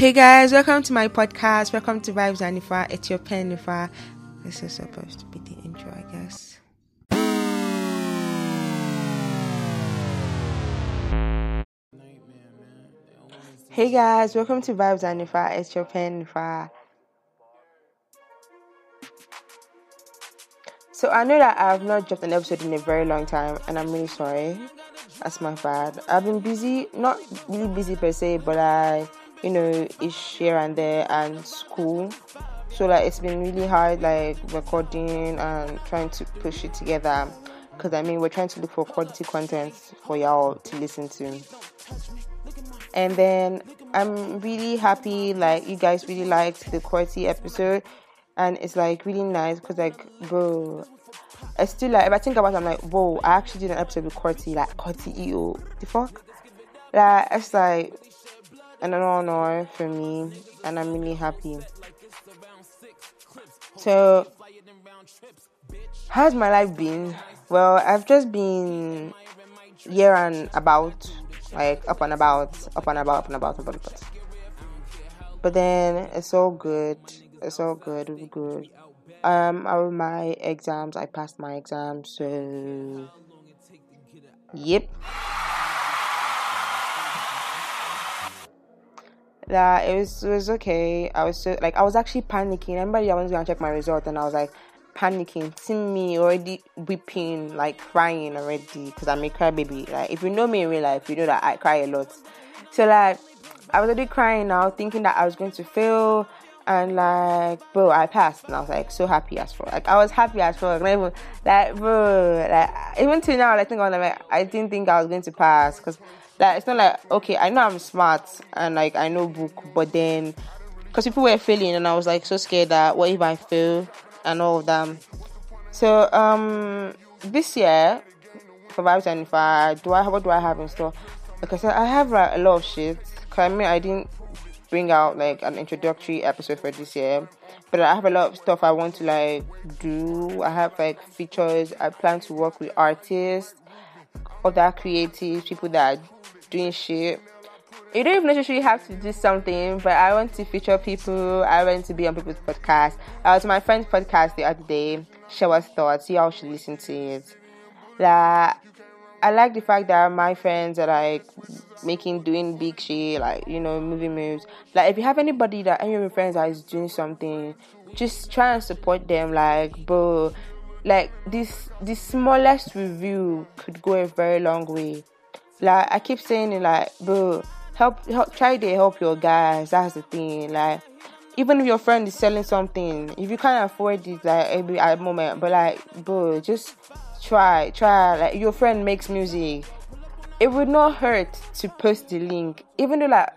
Hey guys, welcome to my podcast. Welcome to Vibes and Nifa. It's your pen Nifa. This is supposed to be the intro, I guess. Hey guys, welcome to Vibes and Nifa. It's your pen Nifa. So I know that I have not dropped an episode in a very long time, and I'm really sorry. That's my bad. I've been busy, not really busy per se, but I you know, ish here and there and school. So like it's been really hard like recording and trying to push it together because I mean we're trying to look for quality content for y'all to listen to. And then I'm really happy like you guys really liked the quality episode and it's like really nice because like bro I still like if I think about it I'm like whoa I actually did an episode with Korty like Korty EO the fuck like it's like and an honor for me, and I'm really happy. So, how's my life been? Well, I've just been here and about, like up and about, up and about, up and about, up and about. But then it's all good. It's all good. It's good. Um, I my exams. I passed my exams, so yep. That it was it was okay. I was so like I was actually panicking. Everybody I was gonna check my result and I was like panicking, seeing me already weeping, like crying already because I'm a crybaby. Like if you know me in real life, you know that I cry a lot. So like I was already crying now, thinking that I was going to fail. And like, bro, I passed, and I was like so happy as fuck. Like I was happy as fuck. Like, bro, like even till now, like think on like I didn't think I was going to pass because like it's not like okay, I know I'm smart and like I know book, but then because people were failing and I was like so scared that what if I fail and all of them. So um this year for vibes and I do I what do I have in store? Because I have like, a lot of shit. Cause I mean I didn't bring out like an introductory episode for this year, but I have a lot of stuff I want to like do. I have like features. I plan to work with artists, other creatives, people that are doing shit. You don't even necessarily have to do something, but I want to feature people. I want to be on people's podcast. I was on my friend's podcast the other day. Share us thoughts. You all should listen to it. That I like the fact that my friends are like making doing big shit, like you know, movie moves. Like if you have anybody that any of your friends that is doing something, just try and support them. Like, bro, like this, the smallest review could go a very long way. Like I keep saying it, like, bro, help, help, try to help your guys. That's the thing. Like, even if your friend is selling something, if you can't afford it, like at moment, but like, bro, just try, try. Like your friend makes music, it would not hurt to post the link, even though like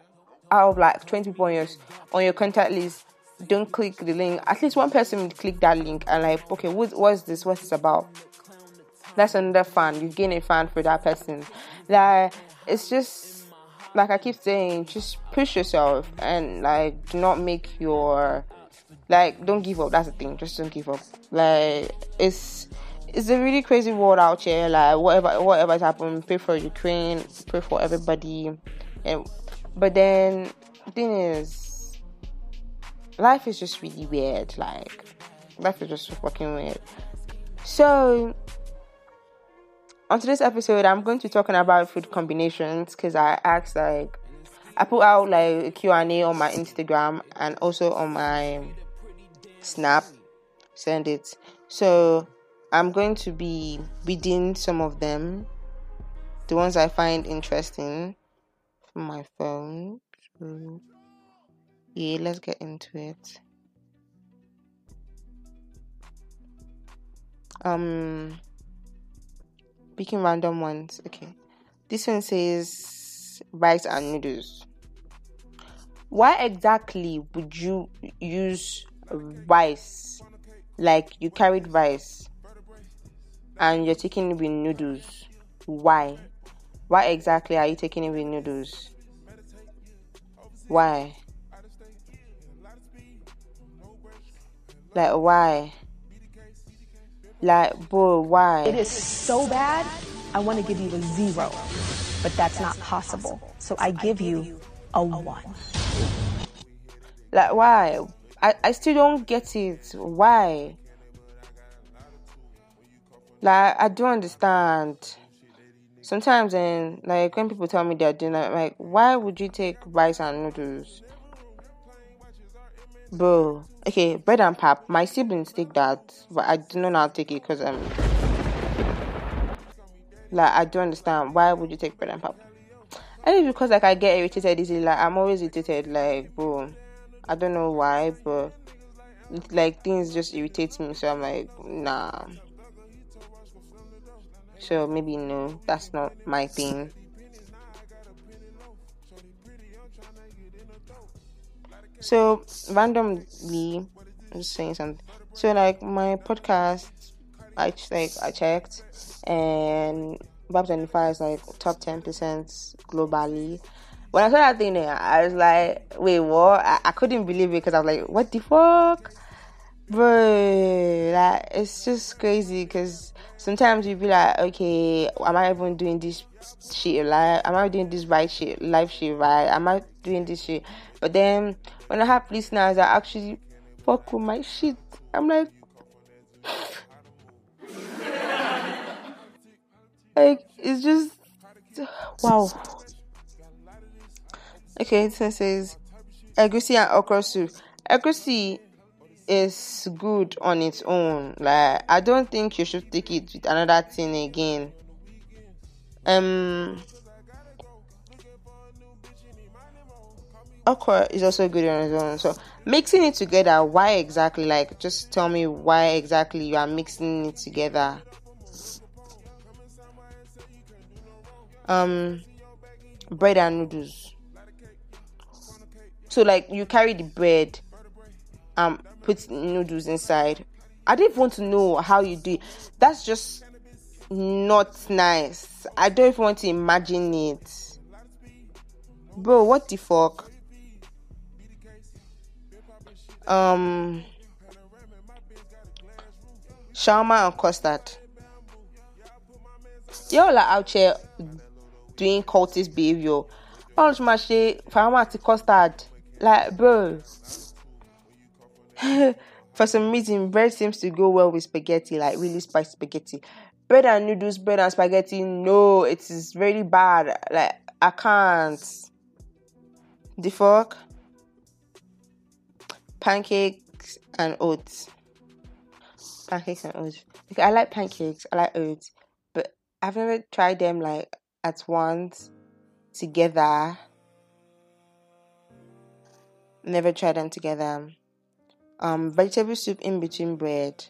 out of like twenty people on your on your contact list don't click the link. At least one person would click that link and like, okay, what, what's this? What's this about? That's another fan. You gain a fan for that person. Like it's just like I keep saying, just push yourself and like do not make your like don't give up. That's the thing. Just don't give up. Like it's it's a really crazy world out here. Like whatever whatever's happened, pray for Ukraine, pray for everybody. And but then thing is, life is just really weird. Like life is just fucking weird. So on today's episode, I'm going to be talking about food combinations because I asked like I put out like a Q&A on my Instagram and also on my Snap. Send it. So I'm going to be reading some of them, the ones I find interesting from my phone. So yeah, let's get into it. Um Picking random ones. Okay. This one says rice and noodles. Why exactly would you use rice? Like you carried rice and you're taking it with noodles. Why? Why exactly are you taking it with noodles? Why? Like why? Like, bro, why? It is so bad, I want to give you a zero, but that's not possible. So I give you a one. Like why? I, I still don't get it. Why? Like I don't understand. Sometimes and like when people tell me they're doing that, like why would you take rice and noodles? Bro, okay, bread and pap. My siblings take that, but I do not to take it because I'm um, like I don't understand why would you take bread and pap. And it's because like I get irritated easily. Like I'm always irritated. Like bro, I don't know why, but like things just irritate me. So I'm like nah. So maybe no, that's not my thing. So randomly, I'm just saying something. So like my podcast, I like I checked, and Bob Twenty Five is like top ten percent globally. When I saw that thing, there, I was like, wait, what? I, I couldn't believe it because I was like, what the fuck? bro like it's just crazy because sometimes you be like okay am i even doing this shit like am i doing this right shit life shit right? Am i doing this shit? But then when i have listeners that actually fuck with my shit i'm like like it's just wow. Okay it says egusi and okra soup. Egusi is good on its own. Like I don't think you should take it with another thing again. Um okra is also good on its own. So mixing it together, why exactly? Like just tell me why exactly you are mixing it together. Um bread and noodles. So like you carry the bread um put noodles inside. I don't want to know how you do it. That's just not nice. I don't even want to imagine it. Bro, what the fuck? Um shawarma and custard. Y'all are out here doing cultist behavior. All my shit, shawarma and custard. Like, bro, for some reason, bread seems to go well with spaghetti, like really spicy spaghetti. Bread and noodles, bread and spaghetti, no, it is really bad. Like, I can't. The fuck? Pancakes and oats. Pancakes and oats. Okay, I like pancakes, I like oats, but I've never tried them like at once together. Never tried them together um vegetable soup in between bread.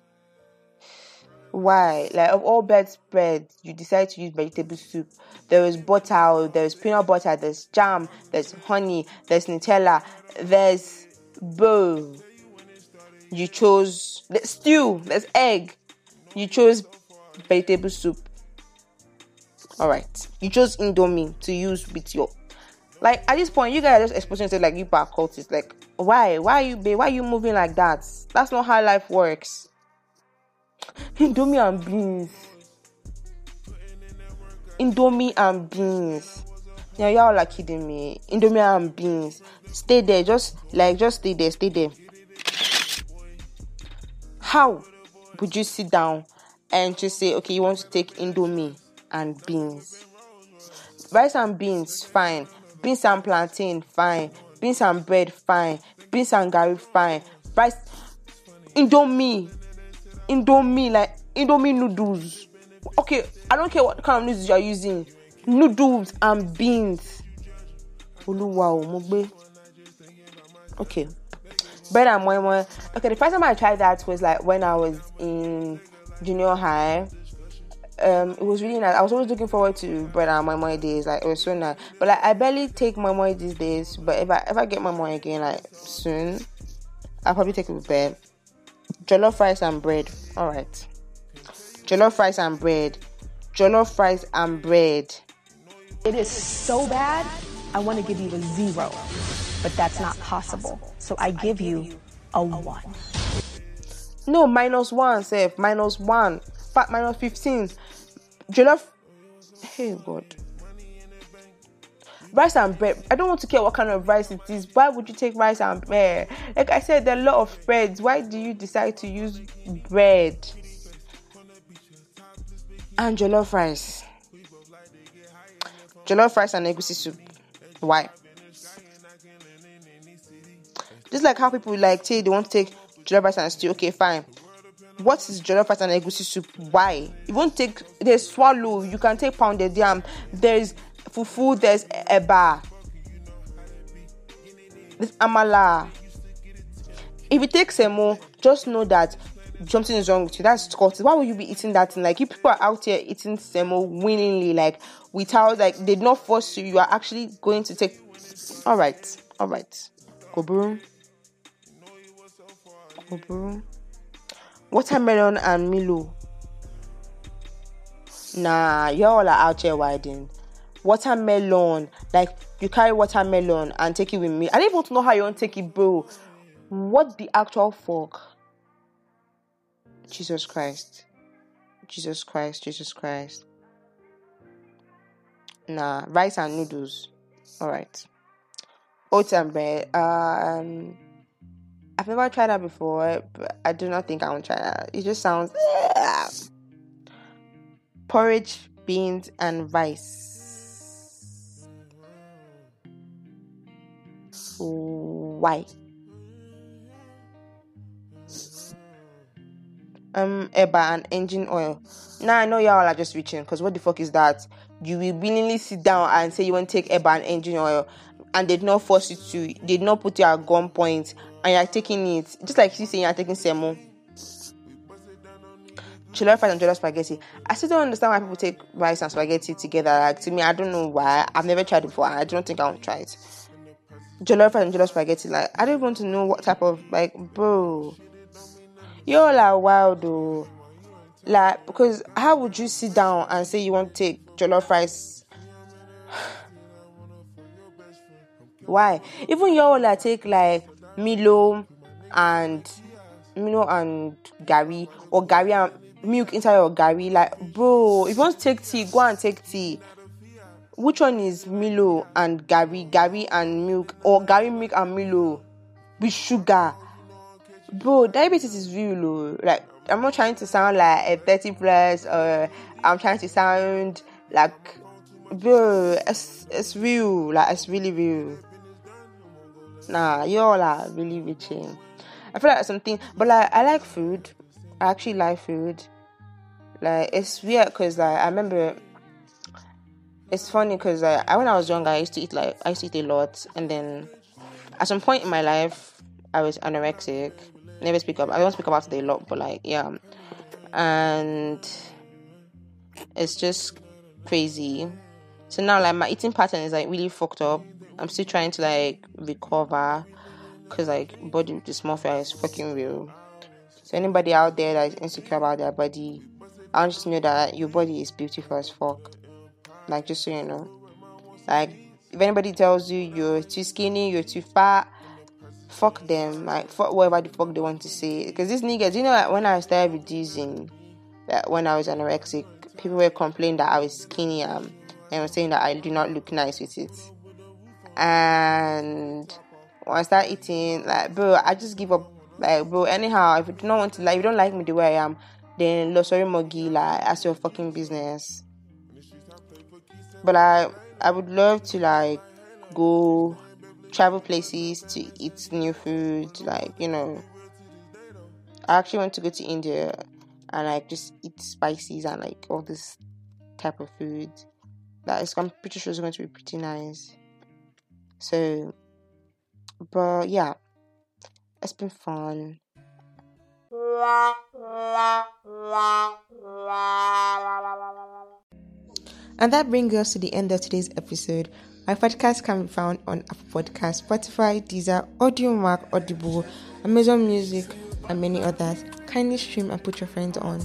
Why? Like of all bread bread you decide to use vegetable soup. There is butter there's peanut butter there's jam there's honey there's nutella there's bow you chose stew there's egg. You chose vegetable soup. All right you chose indomie to use with your like at this point you guys are just exposing yourself like you are cultists like why? Why you babe? Why you moving like that? That's not how life works. Indomie and beans. Indomie and beans. Yeah, y'all are kidding me. Indomie and beans. Stay there. Just like just stay there. Stay there. How would you sit down and just say, okay, you want to take Indomie and beans? Rice and beans, fine. Beans and plantain, fine beans and bread fine. Beans and garri fine. Rice indomie. Indomie like indomie noodles. Okay i don't care what kind of noodles you are using. Noodles and beans. Olúwa o mo okay. Bread and moi moi. Okay the first time i tried that was like when i was in junior high um, it was really nice. I was always looking forward to bread and my moi days. Like it was so nice. But like I barely take my moi these days. But if I if I get my moi again like soon, I'll probably take it with bread. Jollof rice and bread. All right. Jollof rice and bread. Jollof rice and bread. It is so bad. I want to give you a zero, but that's not possible. So I give you a one. No, minus one, Seth. Minus one. Fat minus 15. Jollof. Hey, God. rice and bread. I don't want to care what kind of rice it is. Why would you take rice and bread? Like I said, there are a lot of breads. Why do you decide to use bread? And jollof rice. Jollof rice and egusi soup. Why? Just like how people like say they want to take jollof rice and stew. Okay, fine. What is jollof rice and egusi soup? Why? You won't take there's swallow. You can take pounded yam. There's fufu. There's eba. There's amala. If you take semo, just know that something is wrong with you. That's Scott. Why would you be eating that? And like you people are out here eating semo willingly, like without like they did not force you. You are actually going to take. All right, all right. Go Go Watermelon and Milo. Nah, y'all are out here widen. Watermelon, like you carry watermelon and take it with me. I don't even know how you want to take it, bro. What the actual fuck? Jesus Christ. Jesus Christ, Jesus Christ. Nah, rice and noodles. Alright. Oats and bread. Um I've never tried that before, but I do not think I want to try that. It just sounds porridge, beans, and rice. Why? um eba and engine oil. Now I know y'all are just reaching because what the fuck is that? You will willingly sit down and say you want to take eba and engine oil and they did not force you to, did not put you at gunpoint and you're taking it. Just like you saying you're taking semo. Jollof rice and jollof spaghetti. I still don't understand why people take rice and spaghetti together. Like to me, I don't know why. I've never tried it before. I don't think I want to try it. Jollof rice and jollof spaghetti. Like I don't want to know what type of like, bro You all are wild though. Like because how would you sit down and say you want to take jollof rice? Why? Even y'all like take like Milo and Milo and garri or garri and milk inside your garri. Like, bro, if you want to take tea, go and take tea. Which one is Milo and garri? garri and milk or garri milk and Milo with sugar? bro, diabetes is real. Though. Like, I'm not trying to sound like a 30 plus, or I'm trying to sound like, bro, it's, it's real. Like, it's really real. Nah, y'all are really reaching. I feel like something, but like, I like food. I actually like food. Like, it's weird because, like, I remember it's funny because like, I, when I was younger, I used to eat like I used to eat a lot, and then at some point in my life, I was anorexic, never speak up. I don't speak about it a lot, but like yeah, and it's just crazy. So now like my eating pattern is like really fucked up. I'm still trying to like recover because like body dysmorphia is fucking real. So anybody out there that is insecure about their body, I want you to know that your body is beautiful as fuck. Like just so you know, like if anybody tells you you're too skinny, you're too fat, fuck them, like fuck whatever the fuck they want to say. Because these niggas, you know, like, when I started reducing, that when I was anorexic, people were complaining that I was skinny um, and saying that I do not look nice with it. And when I start eating, like bro, I just give up. Like bro, anyhow, if you do not want to like, you don't like me the way I am, then lo sorry mogi, like that's your fucking business. But I, I would love to like go travel places to eat new food, like you know. I actually want to go to India and like just eat spices and like all this type of food. That is, I'm pretty sure it's going to be pretty nice. So, but yeah, it's been fun. And that brings us to the end of today's episode. My podcast can be found on Apple Podcast, Spotify, Deezer, Audiomack, Audible, Amazon Music, and many others. Kindly stream and put your friends on.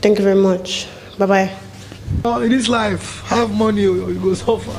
Thank you very much. Bye bye. In this life, have money you go suffer.